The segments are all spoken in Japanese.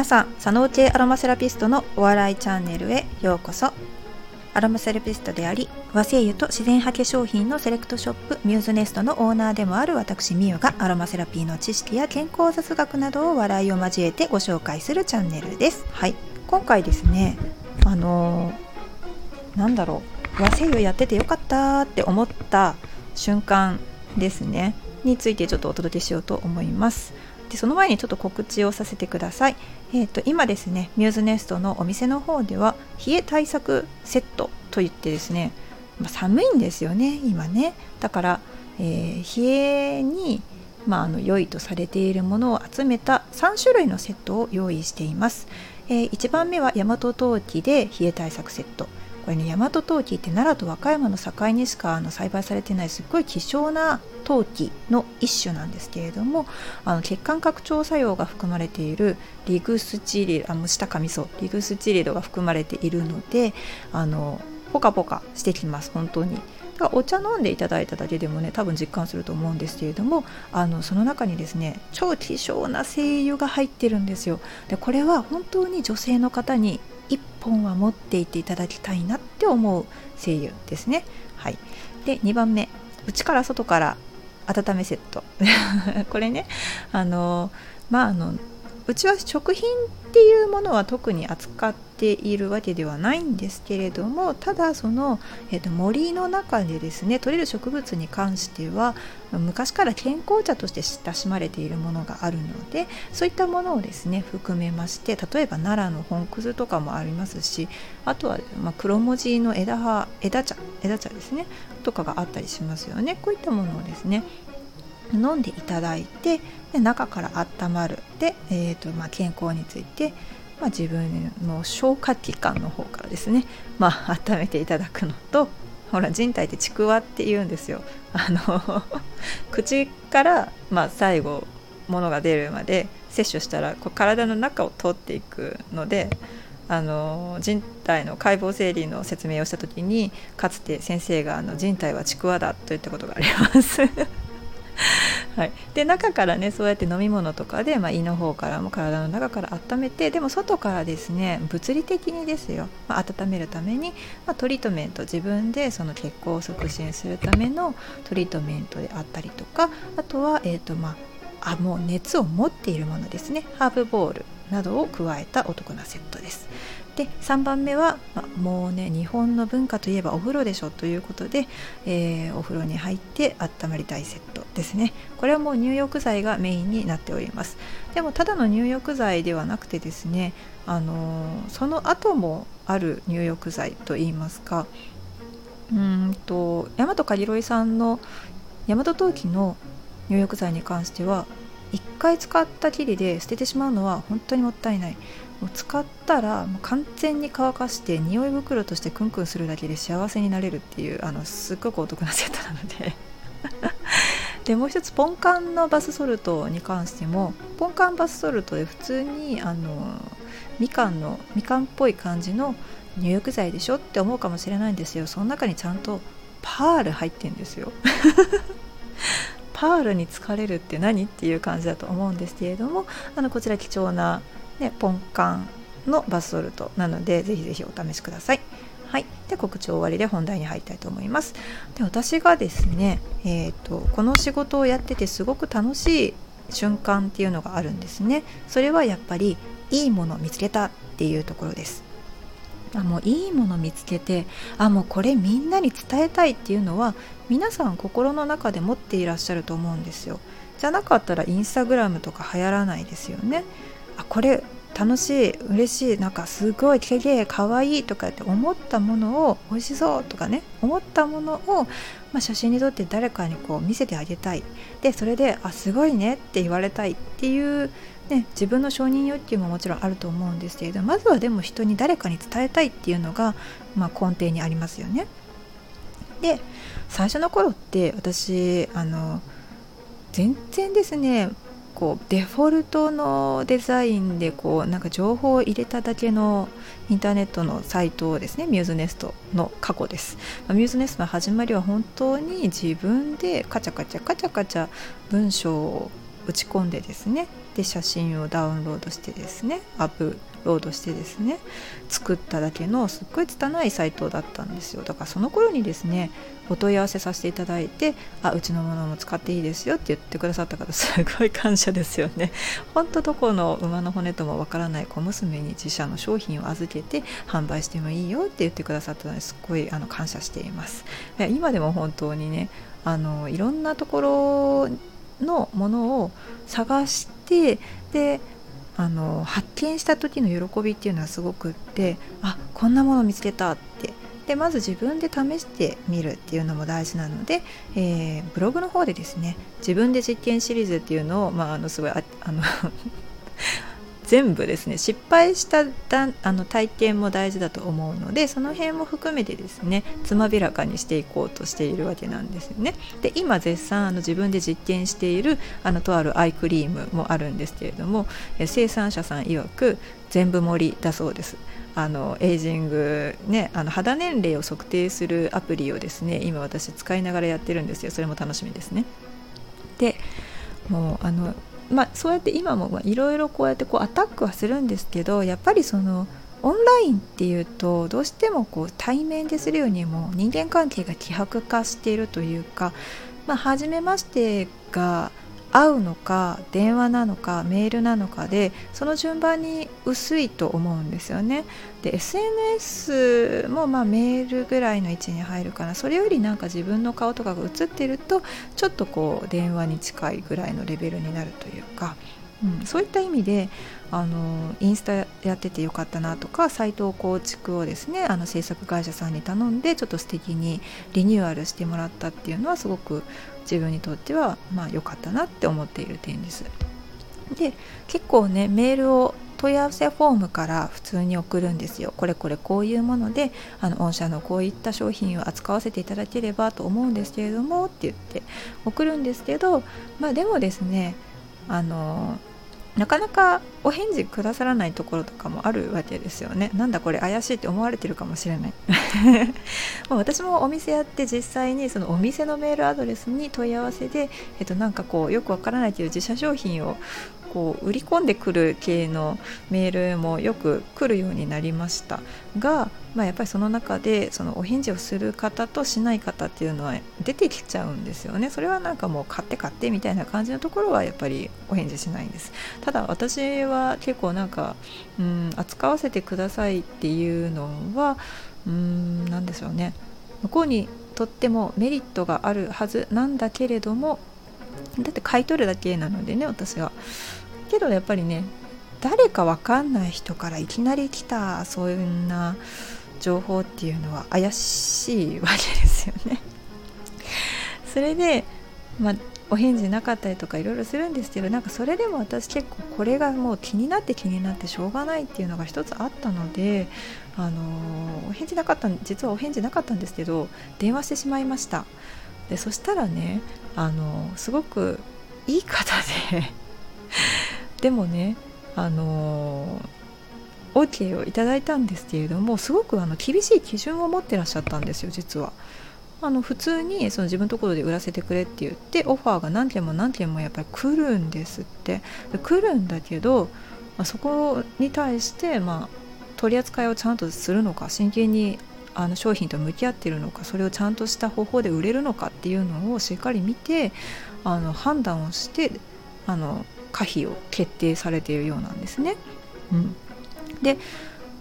皆さん佐野内アロマセラピストのお笑いチャンネルへようこそ。アロマセラピストであり和製油と自然派化粧品のセレクトショップミューズネストのオーナーでもある私ミユがアロマセラピーの知識や健康雑学などを笑いを交えてご紹介するチャンネルです。はい。今回ですねあのー、なんだろう。和製油やっててよかったって思った瞬間ですね。についてちょっとお届けしようと思います。でその前にちょっと告知をさせてください。えーと、今ですねミューズネストのお店の方では冷え対策セットといってですね、ま、寒いんですよね今ね。だから、えー、冷えに、まあ、あの良いとされているものを集めた3種類のセットを用意しています、えー、1番目は大和陶器で冷え対策セット。これね大和陶器って奈良と和歌山の境にしかあの栽培されてないすっごい希少な陶器の一種なんですけれどもあの血管拡張作用が含まれているリグスチリあ蒸したかみそリグスチリドが含まれているのであのポカポカしてきます本当に。だからお茶飲んでいただいただけでもね多分実感すると思うんですけれどもあのその中にですね超希少な精油が入ってるんですよでこれは本当に女性の方に本は持っていていただきたいなって思う精油ですね。はい、で2番目。内から外から温めセット。これねあのまああのうちは食品っていうものは特に扱っているわけではないんですけれどもただその、えーと、森の中でですね取れる植物に関しては昔から健康茶として親しまれているものがあるのでそういったものをですね含めまして例えば奈良の本葛とかもありますしあとは、まあ、黒文字の枝葉枝茶枝茶ですねとかがあったりしますよね。こういったものをですね飲んでいただいてで中から温まる。で、えーとまあ、健康について、まあ、自分の消化器官の方からですね、まあ、温めていただくのとほら人体ってちくわって言うんですよ。あの 口から、まあ、最後ものが出るまで摂取したらこう体の中を通っていくのであの人体の解剖生理の説明をした時にかつて先生があの人体はちくわだと言ったことがあります。はい、で中からねそうやって飲み物とかで、まあ、胃の方からも体の中から温めてでも外からですね物理的にですよ、まあ、温めるために、まあ、トリートメント自分でその血行を促進するためのトリートメントであったりとかあとは、えーとまあ、あもう熱を持っているものですね。ハーブボールなどを加えたお得なセットです。で3番目は、まもうね日本の文化といえばお風呂でしょということで、えー、お風呂に入って温まりたいセットですね。これはもう入浴剤がメインになっております。でもただの入浴剤ではなくてですねあのー、その後もある入浴剤といいますかうんと大和かりろいさんの大和陶器の入浴剤に関しては1回使ったきりで捨ててしまうのは本当にもったいない。使ったらもう完全に乾かして匂い袋としてクンクンするだけで幸せになれるっていうあのすっごくお得なセットなので。でもう一つポンカンのバスソルトに関してもポンカンバスソルトで普通にあのみかんのみかんっぽい感じの入浴剤でしょって思うかもしれないんですよ。その中にちゃんとパール入ってんですよ。パールに疲れるって何っていう感じだと思うんですけれどもあのこちら貴重なでポンカンのバスソルトなのでぜひぜひお試しください。はい、で告知終わりで本題に入りたいと思います。で私がですね、えーと、この仕事をやっててすごく楽しい瞬間っていうのがあるんですね。それはやっぱりいいものを見つけたっていうところです。あもういいもの見つけてあもうこれみんなに伝えたいっていうのは皆さん心の中で持っていらっしゃると思うんですよ。じゃなかったらインスタグラムとか流行らないですよね。あこれ楽しい嬉しいなんかすごい綺麗かわいいとかって思ったものを美味しそうとかね思ったものを、まあ、写真に撮って誰かにこう見せてあげたいでそれであすごいねって言われたいっていう、ね、自分の承認欲求ももちろんあると思うんですけれどまずはでも人に誰かに伝えたいっていうのが、まあ、根底にありますよね。で最初の頃って私あの全然ですねこうデフォルトのデザインでこうなんか情報を入れただけのインターネットのサイトをですねミューズネストの過去です、まあ、ミューズネストの始まりは本当に自分でカチャカチャカチャカチャ文章を打ち込んでですねで写真をダウンロードしてですねアップロードしてですね作っただけのすっごい拙いサイトだったんですよ。だからその頃にですねお問い合わせさせていただいてあうちのものも使っていいですよって言ってくださった方すごい感謝ですよね。ほんとどこの馬の骨ともわからない小娘に自社の商品を預けて販売してもいいよって言ってくださったのですっごいあの感謝しています。今でも本当にねあのいろんなところのものを探してであの発見した時の喜びっていうのはすごくってあこんなもの見つけたって。でまず自分で試してみるっていうのも大事なので、えー、ブログの方でですね自分で実験シリーズっていうのを、まあ、あのすごいあの全部ですね失敗しただあの体験も大事だと思うのでその辺も含めてですねつまびらかにしていこうとしているわけなんですよね。で今絶賛あの自分で実験しているあのとあるアイクリームもあるんですけれども生産者さん曰く全部盛りだそうです。あのエイジング、ね、あの肌年齢を測定するアプリをですね今私使いながらやってるんですよそれも楽しみですね。でもうあのまあ、そうやって今もいろいろこうやってこうアタックはするんですけどやっぱりそのオンラインっていうとどうしてもこう対面でするようにも人間関係が希薄化しているというか、まあ、初めましてが会うのか電話なのかメールなのかでその順番に薄いと思うんですよね。で SNS もまあメールぐらいの位置に入るかなそれよりなんか自分の顔とかが映ってるとちょっとこう電話に近いぐらいのレベルになるというか、うん、そういった意味であのインスタやっててよかったなとかサイト構築をですねあの制作会社さんに頼んでちょっと素敵にリニューアルしてもらったっていうのはすごく自分にとってはまあ良かったなって思っている点です。で結構ねメールを問い合わせフォームから普通に送るんですよ。これこれこういうものであの御社のこういった商品を扱わせていただければと思うんですけれどもって言って送るんですけどまあでもですねあのなかなかお返事くださらないところとかもあるわけですよね。なんだこれ怪しいって思われてるかもしれない。私もお店やって実際にそのお店のメールアドレスに問い合わせで、えっと、なんかこうよくわからないけど自社商品をこう売り込んでくる系のメールもよく来るようになりましたが、まあ、やっぱりその中でそのお返事をする方としない方っていうのは出てきちゃうんですよね。それはなんかもう買って買ってみたいな感じのところはやっぱりお返事しないんです。ただ私は結構なんかうん扱わせてくださいっていうのはうん何でしょうね。向こうにとってもメリットがあるはずなんだけれどもだって買い取るだけなのでね私はけどやっぱりね誰か分かんない人からいきなり来たそういうな情報っていうのは怪しいわけですよね。それで、まあ、お返事なかったりとかいろいろするんですけどなんかそれでも私結構これがもう気になって気になってしょうがないっていうのが一つあったので、あのー、お返事なかった実はお返事なかったんですけど電話してしまいましたでそしたらね、あの、すごくいい方で でもねあの OK をいただいたんですけれどもすごくあの厳しい基準を持ってらっしゃったんですよ実は。あの普通にその自分のところで売らせてくれって言ってオファーが何件も何件もやっぱり来るんですってで来るんだけど、まあ、そこに対して、まあ、取り扱いをちゃんとするのか真剣にあの商品と向き合っているのかそれをちゃんとした方法で売れるのかっていうのをしっかり見てあの判断をしてあの可否を決定されているようなんですね。うん、で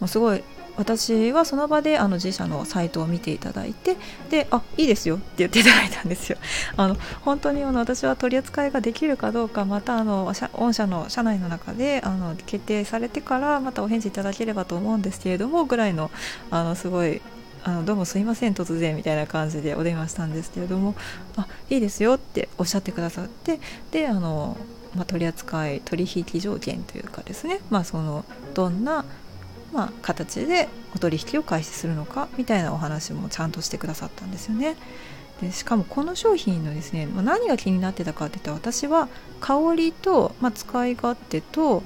もうすごい私はその場であの自社のサイトを見ていただいてであいいですよって言っていただいたんですよ。あの本当にあの私は取り扱いができるかどうかまたあの御社の社内の中であの決定されてからまたお返事いただければと思うんですけれどもぐらいのあのすごいあのどうもすいません突然みたいな感じでお電話したんですけれどもあいいですよっておっしゃってくださってであのまあ、取扱い取引条件というかですね、まあ、そのどんな、まあ、形でお取引を開始するのかみたいなお話もちゃんとしてくださったんですよね。でしかもこの商品のですね、ま、何が気になってたかって言ったら私は香りと、まあ、使い勝手と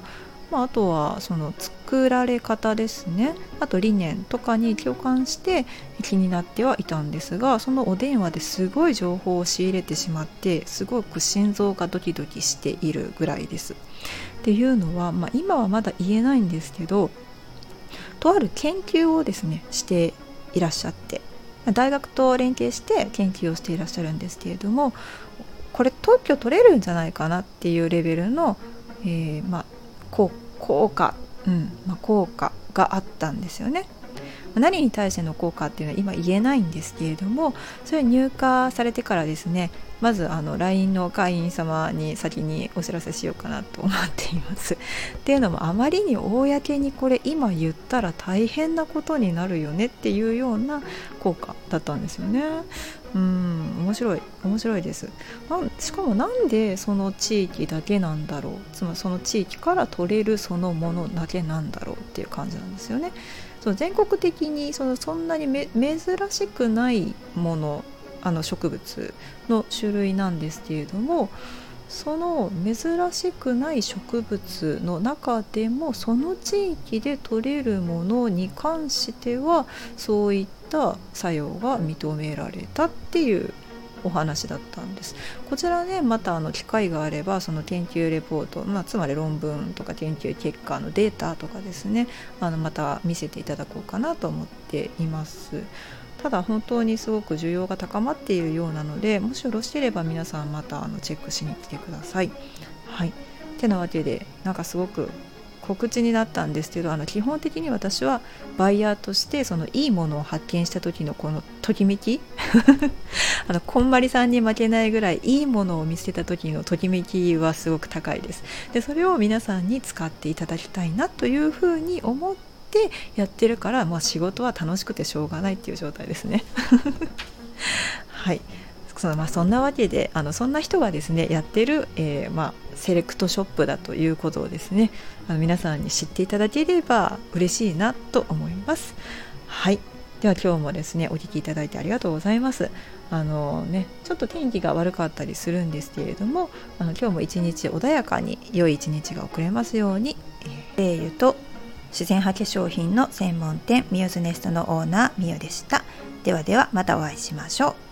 まあ、あとはその作られ方ですねあと理念とかに共感して気になってはいたんですがそのお電話ですごい情報を仕入れてしまってすごく心臓がドキドキしているぐらいです。っていうのは、まあ、今はまだ言えないんですけどとある研究をですねしていらっしゃって大学と連携して研究をしていらっしゃるんですけれどもこれ特許取れるんじゃないかなっていうレベルの、えー、まあ、効果、うんまあ、効果があったんですよね。何に対しての効果っていうのは今言えないんですけれどもそれ入荷されてからですねまずあの LINE の会員様に先にお知らせしようかなと思っています。っていうのもあまりに公にこれ今言ったら大変なことになるよねっていうような効果だったんですよね。うん面白い面白いですしかもなんでその地域だけなんだろうつまりその地域から取れるそのものだけなんだろうっていう感じなんですよね。その全国的にそのそんなに珍しくないものあの植物の種類なんですけれどもその珍しくない植物の中でもその地域で取れるものに関してはそういった作用が認められたっていうお話だったんです。こちらねまたあの機会があればその研究レポート、まあ、つまり論文とか研究結果のデータとかですねあのまた見せていただこうかなと思っています。ただ本当にすごく需要が高まっているようなのでもしよろしければ皆さんまたあのチェックしに来てください。はい、てなわけでなんかすごく告知になったんですけどあの基本的に私はバイヤーとしてそのいいものを発見した時のこのときめき。あのこんまりさんに負けないぐらいいいものを見つけた時のときめきはすごく高いです。でそれを皆さんに使っていただきたいなというふうに思ってやってるから、まあ、仕事は楽しくてしょうがないっていう状態ですね。はい。そのまあ、そんなわけであのそんな人がですねやってる、えー、まあ、セレクトショップだということをですねあの皆さんに知っていただければ嬉しいなと思います。はい。では今日もですねお聴きいただいてありがとうございます。あのねちょっと天気が悪かったりするんですけれどもあの今日も一日穏やかに良い一日が送れますように、えー、と自然派化粧品の専門店ミューズネストのオーナーミュでした。ではではまたお会いしましょう。